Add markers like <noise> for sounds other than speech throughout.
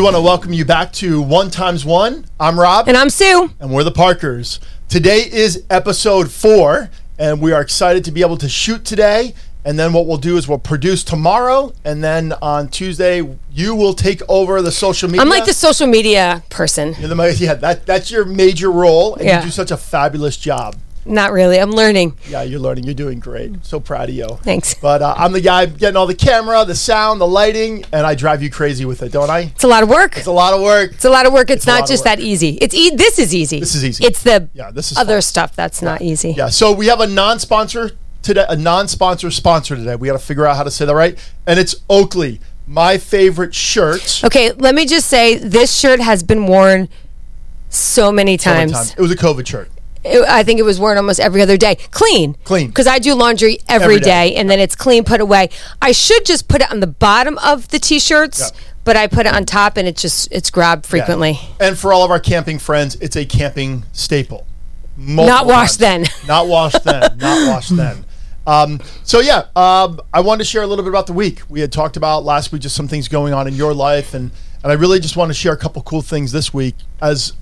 We want to welcome you back to One Times One. I'm Rob. And I'm Sue. And we're the Parkers. Today is episode four, and we are excited to be able to shoot today. And then what we'll do is we'll produce tomorrow, and then on Tuesday you will take over the social media. I'm like the social media person. You're the, <laughs> yeah, that, that's your major role, and Yeah. you do such a fabulous job. Not really. I'm learning. Yeah, you're learning. You're doing great. So proud of you. Thanks. But uh, I'm the guy getting all the camera, the sound, the lighting, and I drive you crazy with it, don't I? It's a lot of work. It's a lot of work. It's a lot of work. It's, It's not just that easy. It's e- this is easy. This is easy. It's the Yeah, this is other fun. stuff that's not easy. Yeah, so we have a non-sponsor today, a non-sponsor sponsor today. We got to figure out how to say that right, and it's Oakley, my favorite shirt. Okay, let me just say this shirt has been worn so many times. It was a COVID shirt. It- I think it was worn almost every other day. Clean. Clean. Because I do laundry Every every day. day, and then it's clean, put away. I should just put it on the bottom of the t-shirts, Yeah. but I put it on top, and it just it's grabbed frequently. Yeah. And for all of our camping friends, it's a camping staple. Not washed then. <laughs> Not washed then. Not washed then. Um, so yeah, um, I wanted to share a little bit about the week. We had talked about last week just some things going on in your life, and and I really just want to share a couple cool things this week. As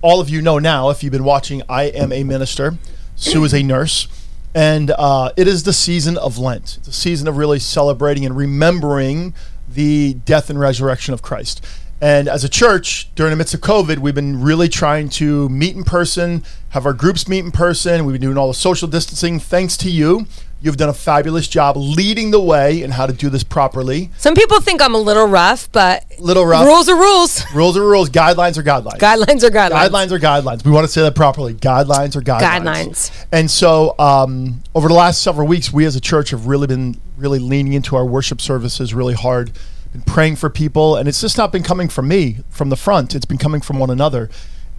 all of you know now, if you've been watching, I am a minister. Sue is a nurse, and uh, it is the season of Lent. It's a season of really celebrating and remembering the death and resurrection of Christ. And as a church, during the midst of COVID, we've been really trying to meet in person, have our groups meet in person. We've been doing all the social distancing. Thanks to you. You've done a fabulous job leading the way in how to do this properly. Some people think I'm a little rough, but Little rough. rules are rules. Rules are rules. Guidelines are guidelines. Guidelines are guidelines. Guidelines are guidelines. We want to say that properly. Guidelines are guidelines. Guidelines. And so, um, over the last several weeks, we as a church have really been really leaning into our worship services really hard, been praying for people, and it's just not been coming from me from the front. It's been coming from one another.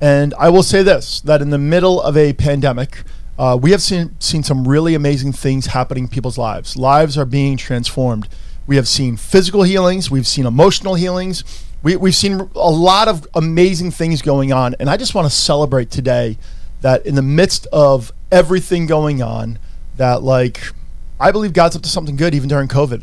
And I will say this: that in the middle of a pandemic, uh, we have seen seen some really amazing things happening in people's lives. Lives are being transformed. We have seen physical healings. We've seen emotional healings. We, we've seen a lot of amazing things going on. And I just want to celebrate today that in the midst of everything going on, that like I believe God's up to something good even during COVID.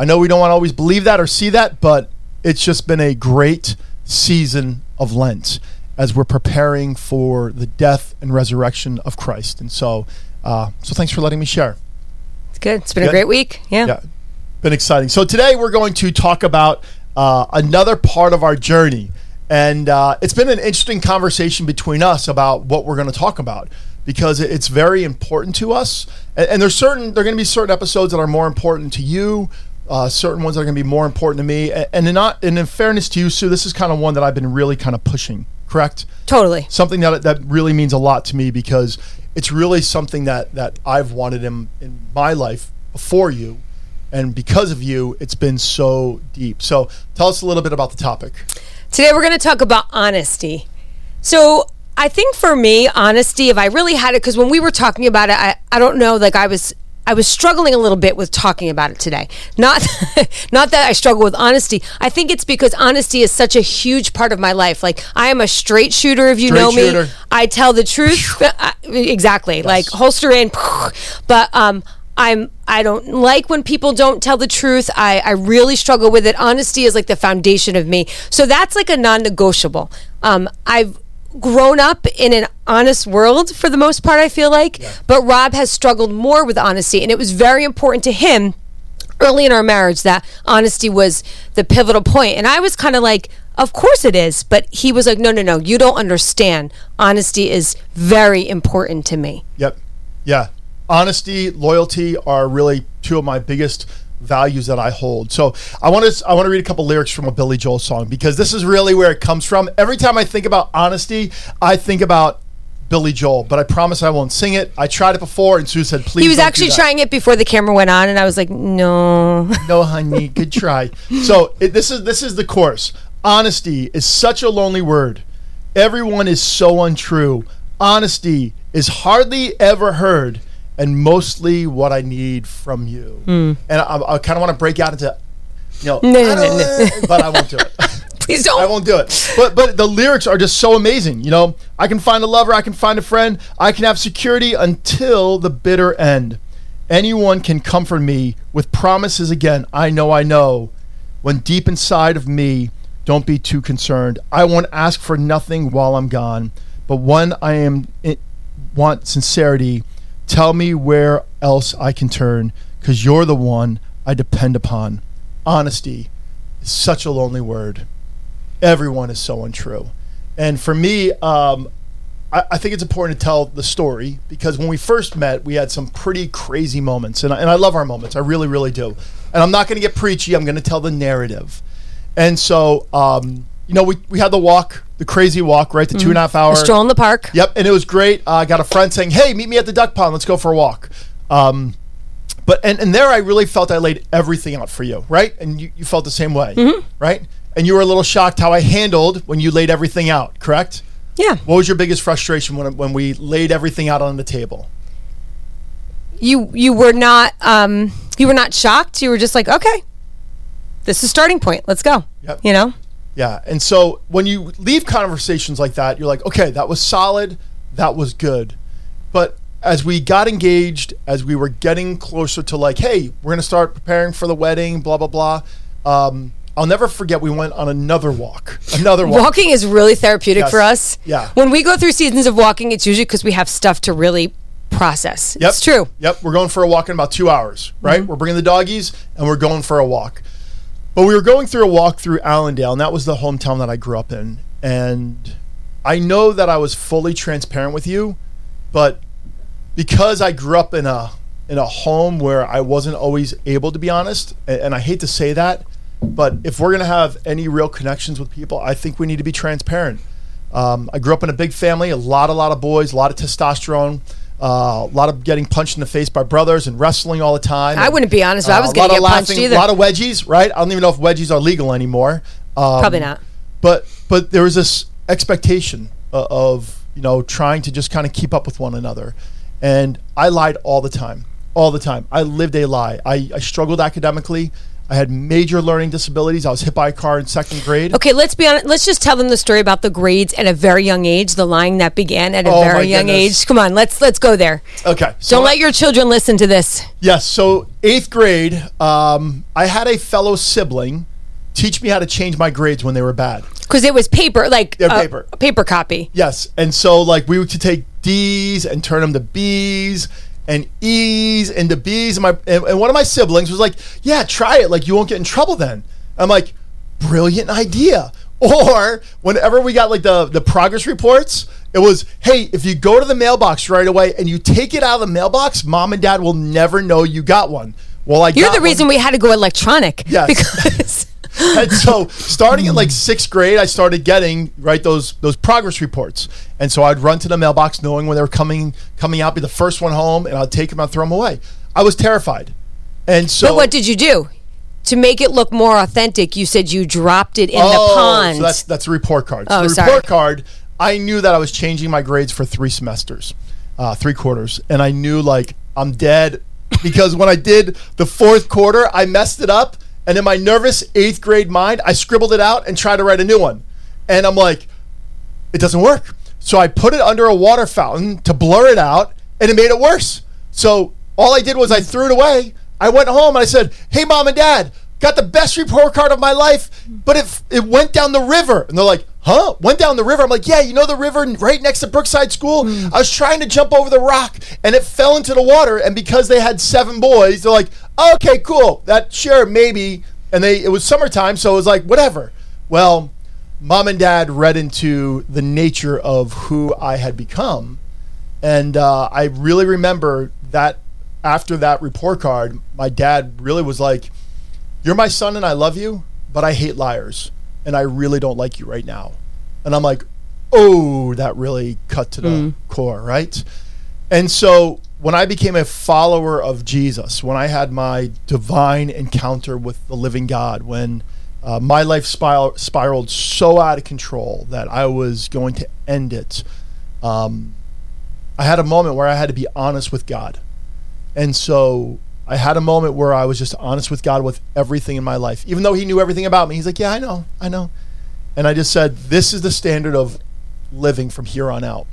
I know we don't want to always believe that or see that, but it's just been a great season of Lent as we're preparing for the death and resurrection of Christ. And so, uh, so thanks for letting me share. It's good. It's been a great week. Yeah. Yeah, been exciting. So today we're going to talk about uh, another part of our journey, and uh, it's been an interesting conversation between us about what we're going to talk about because it's very important to us. And, and there's certain there are going to be certain episodes that are more important to you. Uh, certain ones that are going to be more important to me, and in not and in fairness to you, Sue, this is kind of one that I've been really kind of pushing. Correct? Totally. something that that really means a lot to me because it's really something that that I've wanted in in my life before you, and because of you, it's been so deep. So tell us a little bit about the topic. Today we're going to talk about honesty. So I think for me, honesty, if I really had it, because when we were talking about it, I, I don't know, like I was. I was struggling a little bit with talking about it today. Not <laughs> not that I struggle with honesty. I think it's because honesty is such a huge part of my life. Like I am a straight shooter if you Straight know shooter. me. I tell the truth. <laughs> I- exactly. Like holster in. <laughs> But um I'm I don't like when people don't tell the truth. I, I really struggle with it. Honesty is like the foundation of me. So that's like a non-negotiable. Um I've grown up in an honest world for the most part, I feel like. But Rob has struggled more with honesty and it was very important to him early in our marriage that honesty was the pivotal point. point and i was kind of like of course it is. But he was like no no no you don't understand. Honesty is very important to me. Yep, yeah, honesty, loyalty are really two of my biggest values that I hold. So I want to I want to read a couple lyrics from a Billy Joel song because this is really where it comes from. Every time I think about honesty, I think about Billy Joel, but I promise I won't sing it. I tried it before, and Sue said, "Please." he was actually that." trying it before the camera went on and i was like no <laughs> no honey good try so it, this is this is the course honesty is such a lonely word everyone is so untrue honesty is hardly ever heard and mostly what i need from you hmm. and i, I kind of want to break out into you know <laughs> No, no, I no, but i won't do it <laughs> <laughs> please don't I won't do it. But but the lyrics are just so amazing. You know, I can find a lover, I can find a friend, I can have security until the bitter end. Anyone can comfort me with promises again. I know, I know. When deep inside of me, Don't be too concerned. I won't ask for nothing while I'm gone, but when I am it, want sincerity, tell me where else I can turn, because you're the one I depend upon. Honesty is such a lonely word. Everyone is so untrue. And for me, um, I, I think it's important to tell the story because when we first met, we had some pretty crazy moments. And I, and I love our moments. I really, really do. And I'm not going to get preachy. I'm going to tell the narrative. And so, um, you know, we, we had the walk, the crazy walk, right? The two and a half hour. A stroll in the park. Yep, and it was great. Uh, I got a friend saying, "Hey, meet me at the duck pond. Let's go for a walk." Um, but and, and there, I really felt I laid everything out for you, right? And you, you felt the same way, right? And you were a little shocked how I handled when you laid everything out, correct? Yeah. What was your biggest frustration when when we laid everything out on the table? You you were not um you were not shocked. You were just like, okay, this is starting point. Let's go. Yep. You know. Yeah. And so when you leave conversations like that, you're like, okay, that was solid. That was good. But as we got engaged, as we were getting closer to like, hey, we're going to start preparing for the wedding, blah, blah, blah. Um, I'll never forget we went on another walk. Another walk. Walking is really therapeutic Yes. for us. Yeah. When we go through seasons of walking, it's usually because we have stuff to really process. Yep. It's true. Yep. We're going for a walk in about two hours, right? We're bringing the doggies and we're going for a walk. But we were going through a walk through Allendale, and that was the hometown that I grew up in. And I know that I was fully transparent with you, but because I grew up in a in a home where I wasn't always able to be honest, a- and I hate to say that, but if we're gonna have any real connections with people, I think we need to be transparent. Um, I grew up in a big family, a lot, a lot of boys, a lot of testosterone, uh, a lot of getting punched in the face by brothers and wrestling all the time. I wouldn't be honest. if I Uh, was going to get punched either. A lot of wedgies, right? I don't even know if wedgies are legal anymore. Um, Probably not. But but there was this expectation uh, of you know trying to just kind of keep up with one another, and I lied all the time, all the time. I lived a lie. I, I struggled academically. I had major learning disabilities. I was hit by a car in second grade. Okay, let's be honest. Let's just tell them the story about the grades at a very young age, the lying that began at a Oh, very young goodness. age. Come on, let's let's go there. Okay. So Don't let your children listen to this. Yes. So eighth grade, um, I had a fellow sibling teach me how to change my grades when they were bad. Because it was paper, like Yeah, a- paper. paper copy. Yes, and so like we would take D's and turn them to B's and E's into B's. And my and, and one of my siblings was like, "Yeah, try it. Like you won't get in trouble then." I'm like, "Brilliant idea." <laughs> Or whenever we got like the the progress reports, it was, "Hey, if you go to the mailbox right away and you take it out of the mailbox, mom and dad will never know you got one." Well, I You're the reason one. we had to go electronic. Yes. Because <laughs> and so starting in like sixth grade, I started getting right those those progress reports, and so I'd run to the mailbox knowing when they were coming coming out, be the first one home, and I'd take them and throw them away. I was terrified, and so But what did you do? To make it look more authentic, you said you dropped it in the Oh, pond. So that's that's a report card. So Oh, the sorry. report card, I knew that I was changing my grades for three semesters, uh, three quarters, and I knew like I'm dead because when I did the fourth quarter, I messed it up, and in my nervous eighth grade mind, I scribbled it out and tried to write a new one, and I'm like, it doesn't work. So I put it under a water fountain to blur it out, and it made it worse. So all I did was I threw it away. I went home and I said, "Hey, mom and dad, got the best report card of my life, but it it went down the river." And they're like, "Huh? Went down the river?" I'm like, "Yeah, you know the river right next to Brookside School. I was trying to jump over the rock, and it fell into the water. And because they had seven boys, they're like, "Okay, cool. That sure maybe." And they it was summertime, so it was like whatever. Well, mom and dad read into the nature of who I had become. And uh, I really remember that after that report card, my dad really was like, You're my son and I love you, but I hate liars. And I really don't like you right now. And I'm like, Oh, that really cut to the core, right? And so when I became a follower of Jesus, when I had my divine encounter with the living God, when uh, my life spir- spiraled so out of control that I was going to end it, um, I had a moment where I had to be honest with God. And so I had a moment where I was just honest with God with everything in my life. Even though He knew everything about me, He's like, Yeah, I know, I know. And I just said, This is the standard of living from here on out.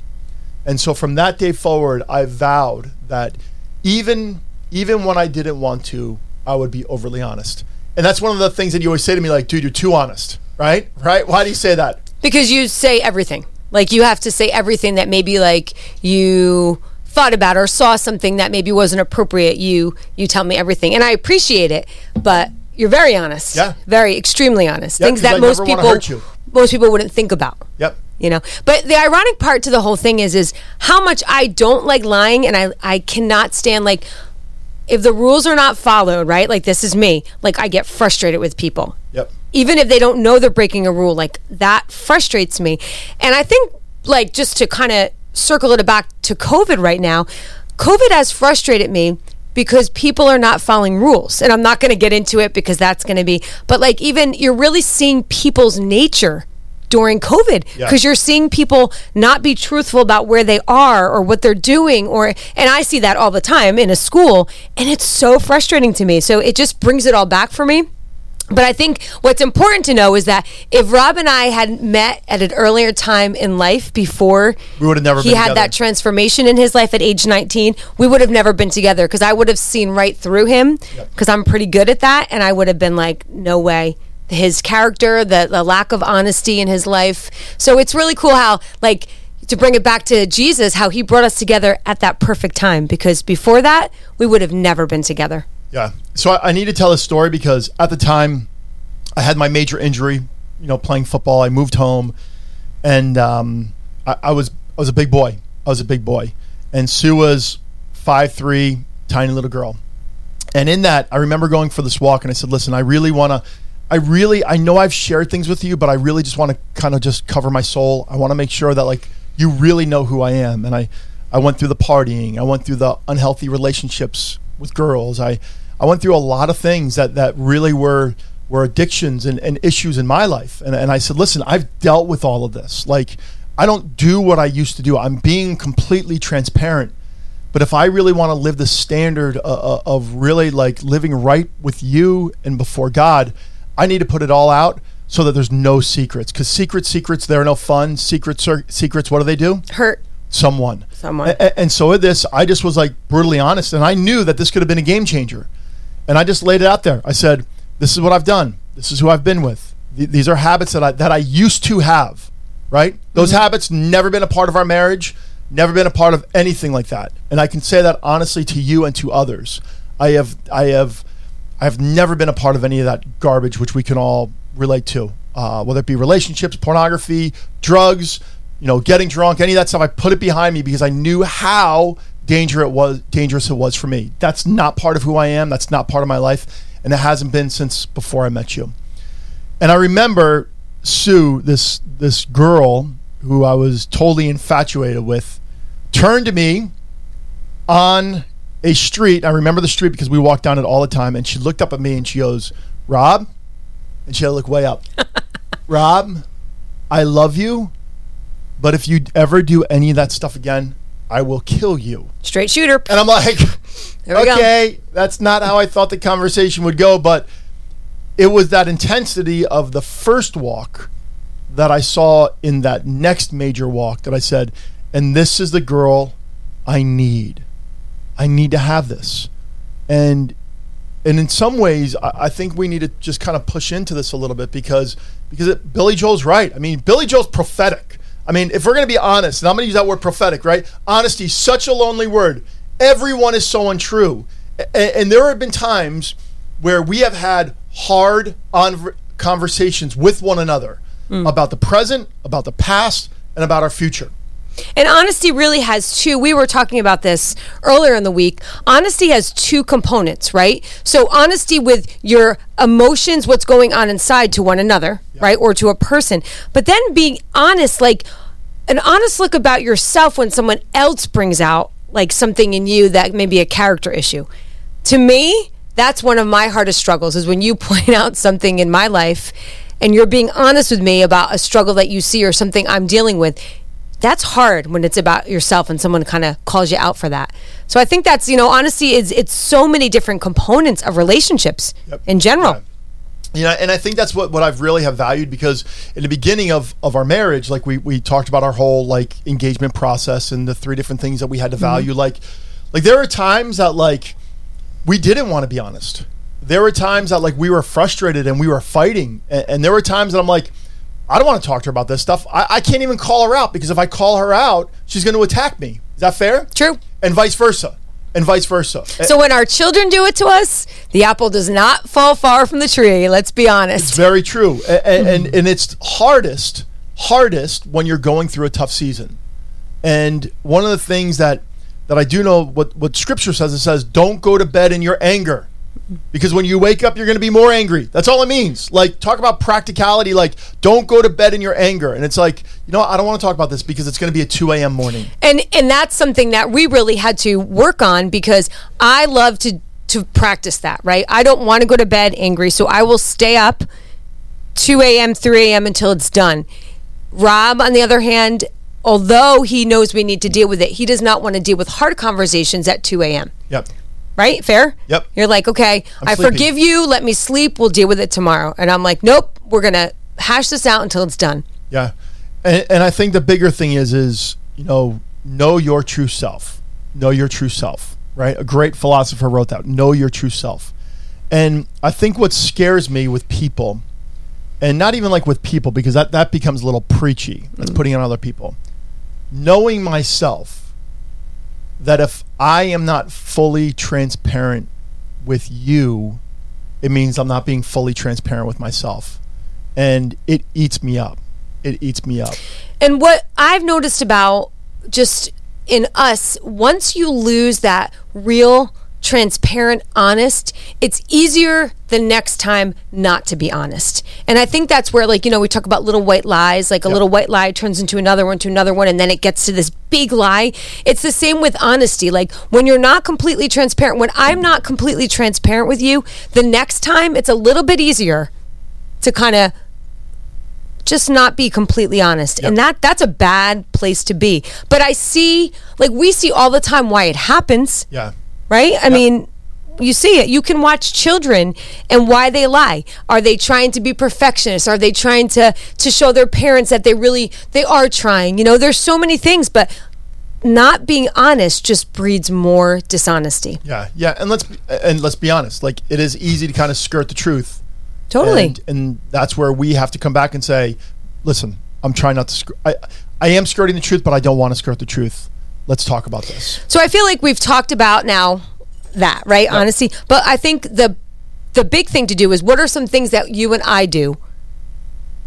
And so from that day forward, I vowed that even even when I didn't want to, I would be overly honest. And that's one of the things that you always say to me, like, dude, you're too honest, right? Right? Why do you say that? Because you say everything. Like you have to say everything that maybe like you thought about or saw something that maybe wasn't appropriate. You you tell me everything, and I appreciate it. But you're very honest. Yeah. Very extremely honest. Yeah, Things that I most people most people wouldn't think about. Yep. You know, but the ironic part to the whole thing is, is how much I don't like lying, and I, I cannot stand like if the rules are not followed, right? Like this is me. Like I get frustrated with people Yep. even if they don't know they're breaking a rule like that frustrates me and i think like just to kind of circle it back to covid right now. Covid has frustrated me because people are not following rules and i'm not going to get into it because that's going to be but like even you're really seeing people's nature during covid Yeah. because you're seeing people not be truthful about where they are or what they're doing or and i see that all the time in a school and it's so frustrating to me. So it just brings it all back for me but I think what's important to know is that if Rob and I had met at an earlier time in life before We would have never he had together. that transformation in his life at age 19, we would have never been together because I would have seen right through him because I'm pretty good at that. And I would have been like, no way. His character, the, the lack of honesty in his life. So it's really cool how, like, to bring it back to Jesus, how he brought us together at that perfect time because before that, we would have never been together. Yeah. So I, I need to tell this story because at the time I had my major injury, you know, playing football. I moved home and um, I, I was I was a big boy. I was a big boy. And Sue was five three, tiny little girl. And in that, I remember going for this walk and I said, listen, I really want to, I really, I know I've shared things with you, but I really just want to kind of just cover my soul. I want to make sure that like you really know who I am. And I, I went through the partying. I went through the unhealthy relationships with girls. I, I went through a lot of things that, that really were, were addictions and, and issues in my life. And, and I said, listen, I've dealt with all of this. Like, I don't do what I used to do. I'm being completely transparent. But if I really want to live the standard uh, uh, of really like living right with you and before God, I need to put it all out so that there's no secrets. Because secret secrets, they're no fun. Secret secrets, what do they do? Hurt Someone. someone. A- a- And, so with this, I just was like brutally honest, and I knew that this could have been a game changer. And I just laid it out there. I said, "This is what I've done. This is who I've been with. Th- These are habits that I that I used to have. Right? Those habits never been a part of our marriage. Never been a part of anything like that. And I can say that honestly to you and to others. I have I have I have never been a part of any of that garbage, which we can all relate to, uh, whether it be relationships, pornography, drugs, you know, getting drunk, any of that stuff. I put it behind me because I knew how danger it was, dangerous it was for me. That's not part of who I am. That's not part of my life, and it hasn't been since before I met you. And I remember Sue, this this girl who I was totally infatuated with, turned to me on a street. I remember the street because we walked down it all the time. And she looked up at me and she goes, Rob, and she had to look way up. <laughs> Rob, I love you, but if you ever do any of that stuff again, I will kill you. Straight shooter. And I'm like, we go. okay, that's not how I thought the conversation would go, but it was that intensity of the first walk that I saw in that next major walk that I said, and this is the girl I need. I need to have this. And and in some ways, I, I think we need to just kind of push into this a little bit because because it, Billy Joel's right. I mean, Billy Joel's prophetic. I mean, if we're going to be honest, and I'm going to use that word prophetic, right? Honesty, is such a lonely word. Everyone is so untrue, and, and there have been times where we have had hard on conversations with one another hmm. about the present, about the past, and about our future. And honesty really has two. We were talking about this earlier in the week. Honesty has two components, right? So, honesty with your emotions, what's going on inside to one another, right? Or to a person. But then being honest, like an honest look about yourself when someone else brings out like something in you that may be a character issue. To me, that's one of my hardest struggles is when you <laughs> point out something in my life and you're being honest with me about a struggle that you see or something I'm dealing with that's hard when it's about yourself and someone kind of calls you out for that. So I think that's you know honesty is it's so many different components of relationships Yep. in general. Yeah. You know, and I think that's what, what I've really have valued because in the beginning of, of our marriage, like we, we talked about our whole like engagement process and the three different things that we had to mm-hmm. value. Like, like there are times that like we didn't want to be honest. there were times that like we were frustrated and we were fighting, and, and there were times that I'm like, I don't want to talk to her about this stuff. I, I can't even call her out because if I call her out, she's going to attack me. Is that fair? True. And vice versa. And vice versa. So eh, when our children do it to us, the apple does not fall far from the tree. Let's be honest. It's very true, and, and and it's hardest hardest when you're going through a tough season. And one of the things that that I do know what what Scripture says it says don't go to bed in your anger. Because when you wake up, you're going to be more angry. That's all it means. Like, talk about practicality. Like, don't go to bed in your anger. And it's like, you know. I don't want to talk about this because it's going to be a 2 a.m. morning. And and that's something that we really had to work on because I love to to practice that, right? I don't want to go to bed angry, so I will stay up 2 a.m., 3 a.m. until it's done. Rob, on the other hand, although he knows we need to deal with it, he does not want to deal with hard conversations at 2 a.m. Yep. Right? Fair? Yep. You're like, okay, I'm I sleepy. forgive you. Let me sleep. We'll deal with it tomorrow. And I'm like, nope, we're going to hash this out until it's done. Yeah, and, and I think the bigger thing is is you know know your true self, know your true self. Right, a great philosopher wrote that. Know your true self, and I think what scares me with people, and not even like with people because that that becomes a little preachy. That's mm. putting on other people. Knowing myself, that if I am not fully transparent with you, it means I'm not being fully transparent with myself. And it eats me up. It eats me up. And what I've noticed about just in us, once you lose that real, transparent, honest, it's easier the next time not to be honest. And I think that's where, like, you know, we talk about little white lies, like a little white lie turns into another one, to another one, and then it gets to this big lie. It's the same with honesty. Like, when you're not completely transparent, when I'm not completely transparent with you, the next time it's a little bit easier to kind of just not be completely honest and that that's a bad place to be but i see like we see all the time why it happens Yeah. right i mean you see it you can watch children and why they lie are they trying to be perfectionists are they trying to to show their parents that they really they are trying you know there's so many things but not being honest just breeds more dishonesty Yeah. Yeah. And let's and let's be honest. Like it is easy to kind of skirt the truth. totally And, and that's where we have to come back and say, listen, I'm trying not to. Sk- I I am skirting the truth, but I don't want to skirt the truth. Let's talk about this. So I feel like we've talked about now that, right? Honesty. But I think the the big thing to do is what are some things that you and I do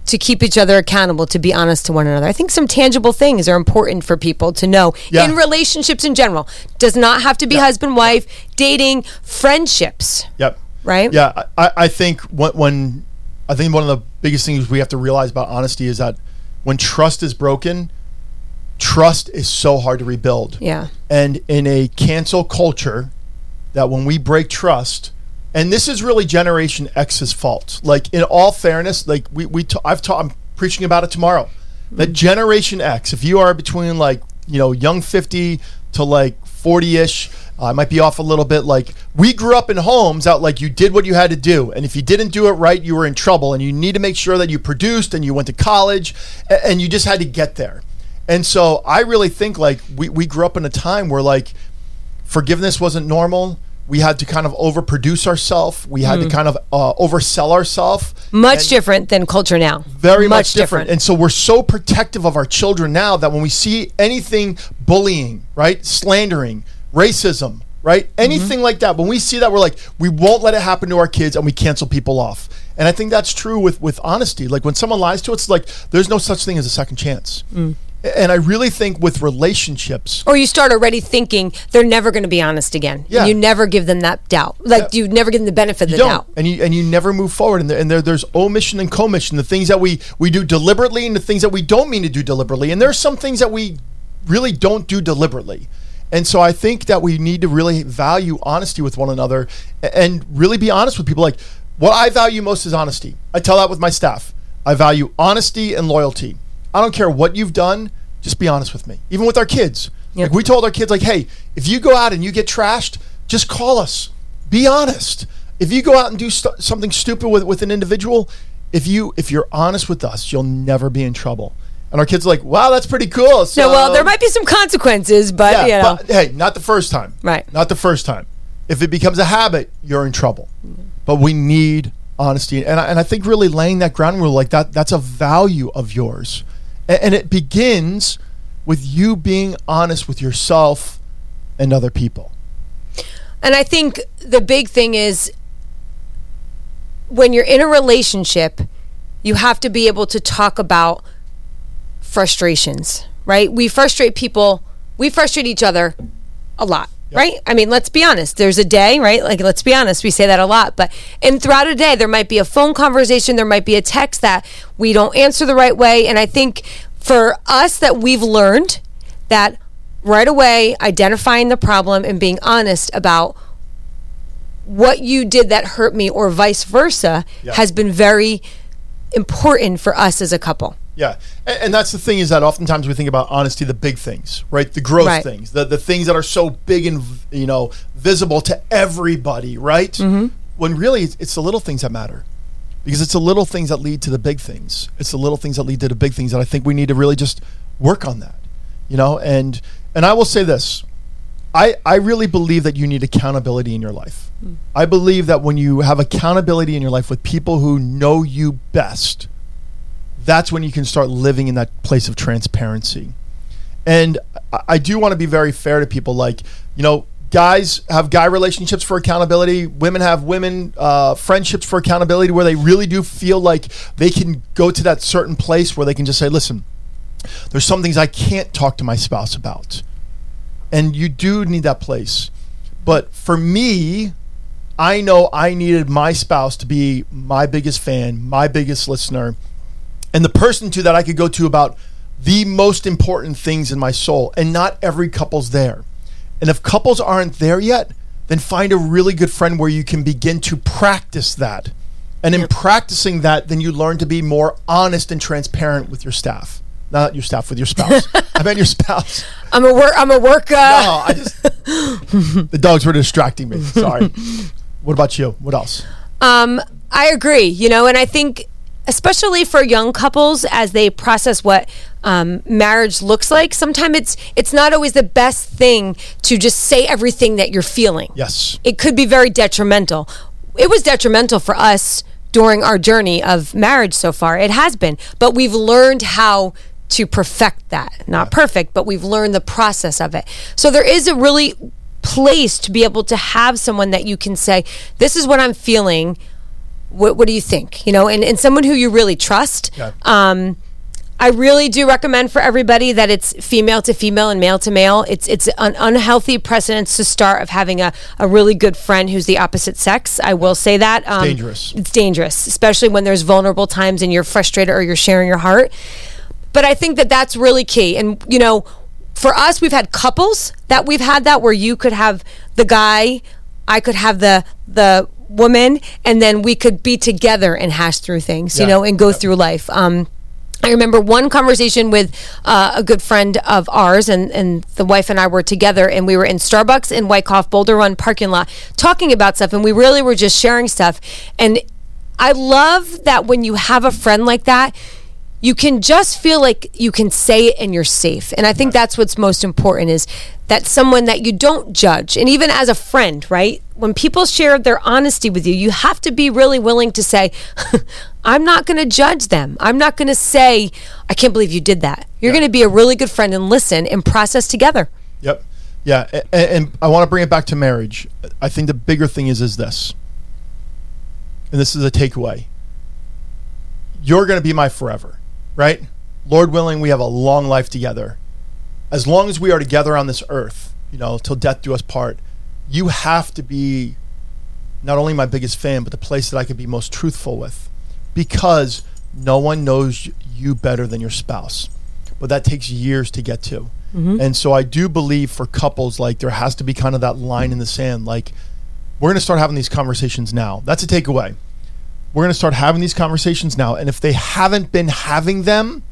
to keep each other accountable to be honest to one another. I think some tangible things are important for people to know Yeah. in relationships in general. Does not have to be husband wife, dating, friendships, Yep. right? Yeah, I, I think when, when I think one of the biggest things we have to realize about honesty is that when trust is broken, trust is so hard to rebuild. Yeah. And in a cancel culture, that when we break trust, and this is really Generation X's fault. Like in all fairness, like we we t- I've taught I'm preaching about it tomorrow. That Generation X, if you are between like you know young fifty to like forty ish, uh, I might be off a little bit. Like we grew up in homes out like you did what you had to do, and if you didn't do it right, you were in trouble, and you need to make sure that you produced and you went to college, a- and you just had to get there. And so I really think like we, we grew up in a time where like forgiveness wasn't normal. We had to kind of overproduce ourselves. We had to mm. kind of uh, oversell ourselves. Much different than culture now. Very much, different. And so we're so protective of our children now that when we see anything bullying, right, slandering, racism, right, mm-hmm. anything like that, when we see that, we're like, we won't let it happen to our kids, and we cancel people off. And I think that's true with with honesty. Like when someone lies to us, like there's no such thing as a second chance. Mm. And I really think with relationships, Or you start already thinking they're never going to be honest again. Yeah. And you never give them that doubt. Like Yeah. you never give them the benefit of the doubt. and you and you never move forward. And there, and there, there's omission and commission. The things that we we do deliberately, and the things that we don't mean to do deliberately. And there's some things that we really don't do deliberately. And so I think that we need to really value honesty with one another, and really be honest with people. Like what I value most is honesty. I tell that with my staff. I value honesty and loyalty. I don't care what you've done. Just be honest with me. Even with our kids. Yeah. Like we told our kids, like, hey, if you go out and you get trashed, just call us. Be honest. If you go out and do st- something stupid with, with an individual, if you if you're honest with us, you'll never be in trouble. And our kids are like, wow, that's pretty cool. So, So, well, there might be some consequences, but yeah, you know. but hey, not the first time. Right. Not the first time. If it becomes a habit, you're in trouble. Mm-hmm. but we need honesty. And I, and I think really laying that ground rule like that, that's a value of yours. And, it begins with you being honest with yourself and other people. And I think the big thing is when you're in a relationship, you have to be able to talk about frustrations, right? We frustrate people, we frustrate each other a lot. Yep. Right? I mean, let's be honest. There's a day, right? Like, let's be honest. We say that a lot. But, and throughout a day, there might be a phone conversation, there might be a text that we don't answer the right way. And I think for us, that we've learned that right away, identifying the problem and being honest about what you did that hurt me or vice versa yep. has been very important for us as a couple. Yeah, and, and, that's the thing is that oftentimes we think about honesty, the big things, right? The gross right. things, the the things that are so big and you know visible to everybody, right? Mm-hmm. When really it's, it's the little things that matter, because it's the little things that lead to the big things. It's the little things that lead to the big things that I think we need to really just work on that, you know. And and I will say this, I I really believe that you need accountability in your life. Mm. I believe that when you have accountability in your life with people who know you best that's when you can start living in that place of transparency. And I do want to be very fair to people. Like, you know, guys have guy relationships for accountability. Women have women uh, friendships for accountability where they really do feel like they can go to that certain place where they can just say, listen, there's some things I can't talk to my spouse about. And you do need that place. But for me, I know I needed my spouse to be my biggest fan, my biggest listener and the person to that I could go to about the most important things in my soul. And not every couple's there. And if couples aren't there yet, then find a really good friend where you can begin to practice that. And in practicing that, then you learn to be more honest and transparent with your staff. Not your staff, with your spouse. <laughs> I meant your spouse. I'm a work. I'm a work. Uh... No, I just the dogs were distracting me. Sorry. <laughs> what about you? What else? Um, I agree. You know, and I think especially for young couples as they process what um, marriage looks like sometimes it's it's not always the best thing to just say everything that you're feeling. Yes. It could be very detrimental. It was detrimental for us during our journey of marriage so far. It has been but we've learned how to perfect that. Not yeah. perfect but we've learned the process of it. So there is a really place to be able to have someone that you can say this is what i'm feeling what, what do you think? You know, and, and someone who you really trust. Yeah. Um, I really do recommend for everybody that it's female to female and male to male. It's it's an unhealthy precedence to start of having a, a really good friend who's the opposite sex. I will say that. Um, it's dangerous. It's dangerous, especially when there's vulnerable times and you're frustrated or you're sharing your heart. But I think that that's really key. And, you know, for us, we've had couples that we've had that where you could have the guy, I could have the the woman, and then we could be together and hash through things, yeah. you know, and go yeah. through life. Um, I remember one conversation with uh, a good friend of ours, and, and the wife and I were together, and we were in Starbucks in Wyckoff Boulder Run parking lot talking about stuff, and we really were just sharing stuff. And I love that when you have a friend like that, you can just feel like you can say it and you're safe. And I think that's what's most important is that someone that you don't judge. And even as a friend, right? When people share their honesty with you, you have to be really willing to say, <laughs> I'm not going to judge them. I'm not going to say, I can't believe you did that. You're yeah. going to be a really good friend and listen and process together. Yep. Yeah, and, and I want to bring it back to marriage. I think the bigger thing is is this. And this is a takeaway. You're going to be my forever right? Lord willing, we have a long life together. As long as we are together on this earth, you know, till death do us part, you have to be not only my biggest fan, but the place that I can be most truthful with. Because no one knows you better than your spouse. But that takes years to get to. Mm-hmm. And so I do believe for couples, like there has to be kind of that line in the sand. Like, we're going to start having these conversations now. That's a takeaway we're going to start having these conversations now. And if they haven't been having them,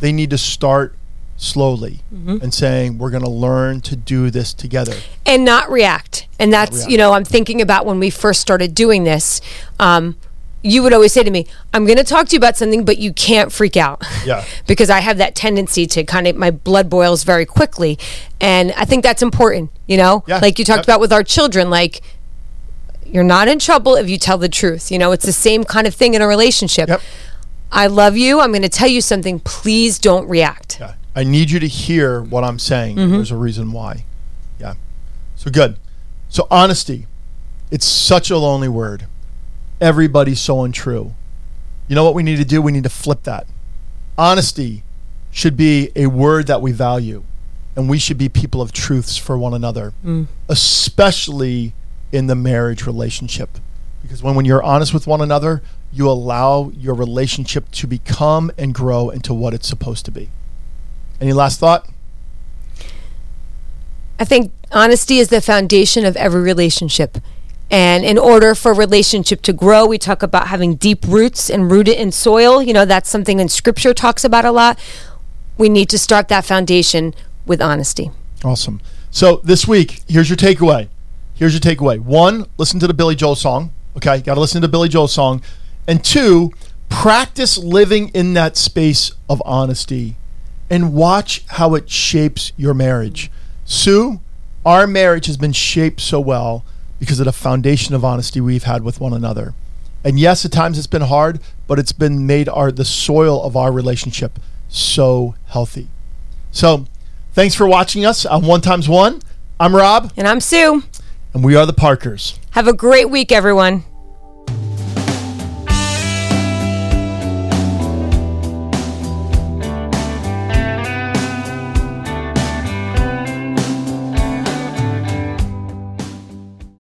they need to start slowly mm-hmm. and saying, we're going to learn to do this together. And not react. And that's, react. you know, I'm thinking about when we first started doing this. Um, you would always say to me, I'm going to talk to you about something, but you can't freak out. Yeah. <laughs> because I have that tendency to kind of, my blood boils very quickly. And I think that's important, you know? Yeah. Like you talked yep. about with our children, like, you're not in trouble if you tell the truth. You know, it's the same kind of thing in a relationship. Yep. I love you. I'm going to tell you something. Please don't react. Yeah. I need you to hear what I'm saying. Mm-hmm. There's a reason why. Yeah. So good. So honesty. It's such a lonely word. Everybody's so untrue. You know what we need to do? We need to flip that. Honesty should be a word that we value, and we should be people of truths for one another, mm. especially in the marriage relationship. Because when, when you're honest with one another, you allow your relationship to become and grow into what it's supposed to be. Any last thought? I think honesty is the foundation of every relationship. And in order for a relationship to grow, we talk about having deep roots and rooted in soil. You know, that's something in scripture talks about a lot. We need to start that foundation with honesty. Awesome. So this week, here's your takeaway. Here's your takeaway. One, listen to the Billy Joel song. Okay, got to listen to the Billy Joel song. And two, practice living in that space of honesty and watch how it shapes your marriage. Sue, our marriage has been shaped so well because of the foundation of honesty we've had with one another. And yes, at times it's been hard, but it's been made our the soil of our relationship so healthy. So, thanks for watching us on One Times One. I'm Rob, And I'm Sue. And we are the Parkers. Have a great week, everyone.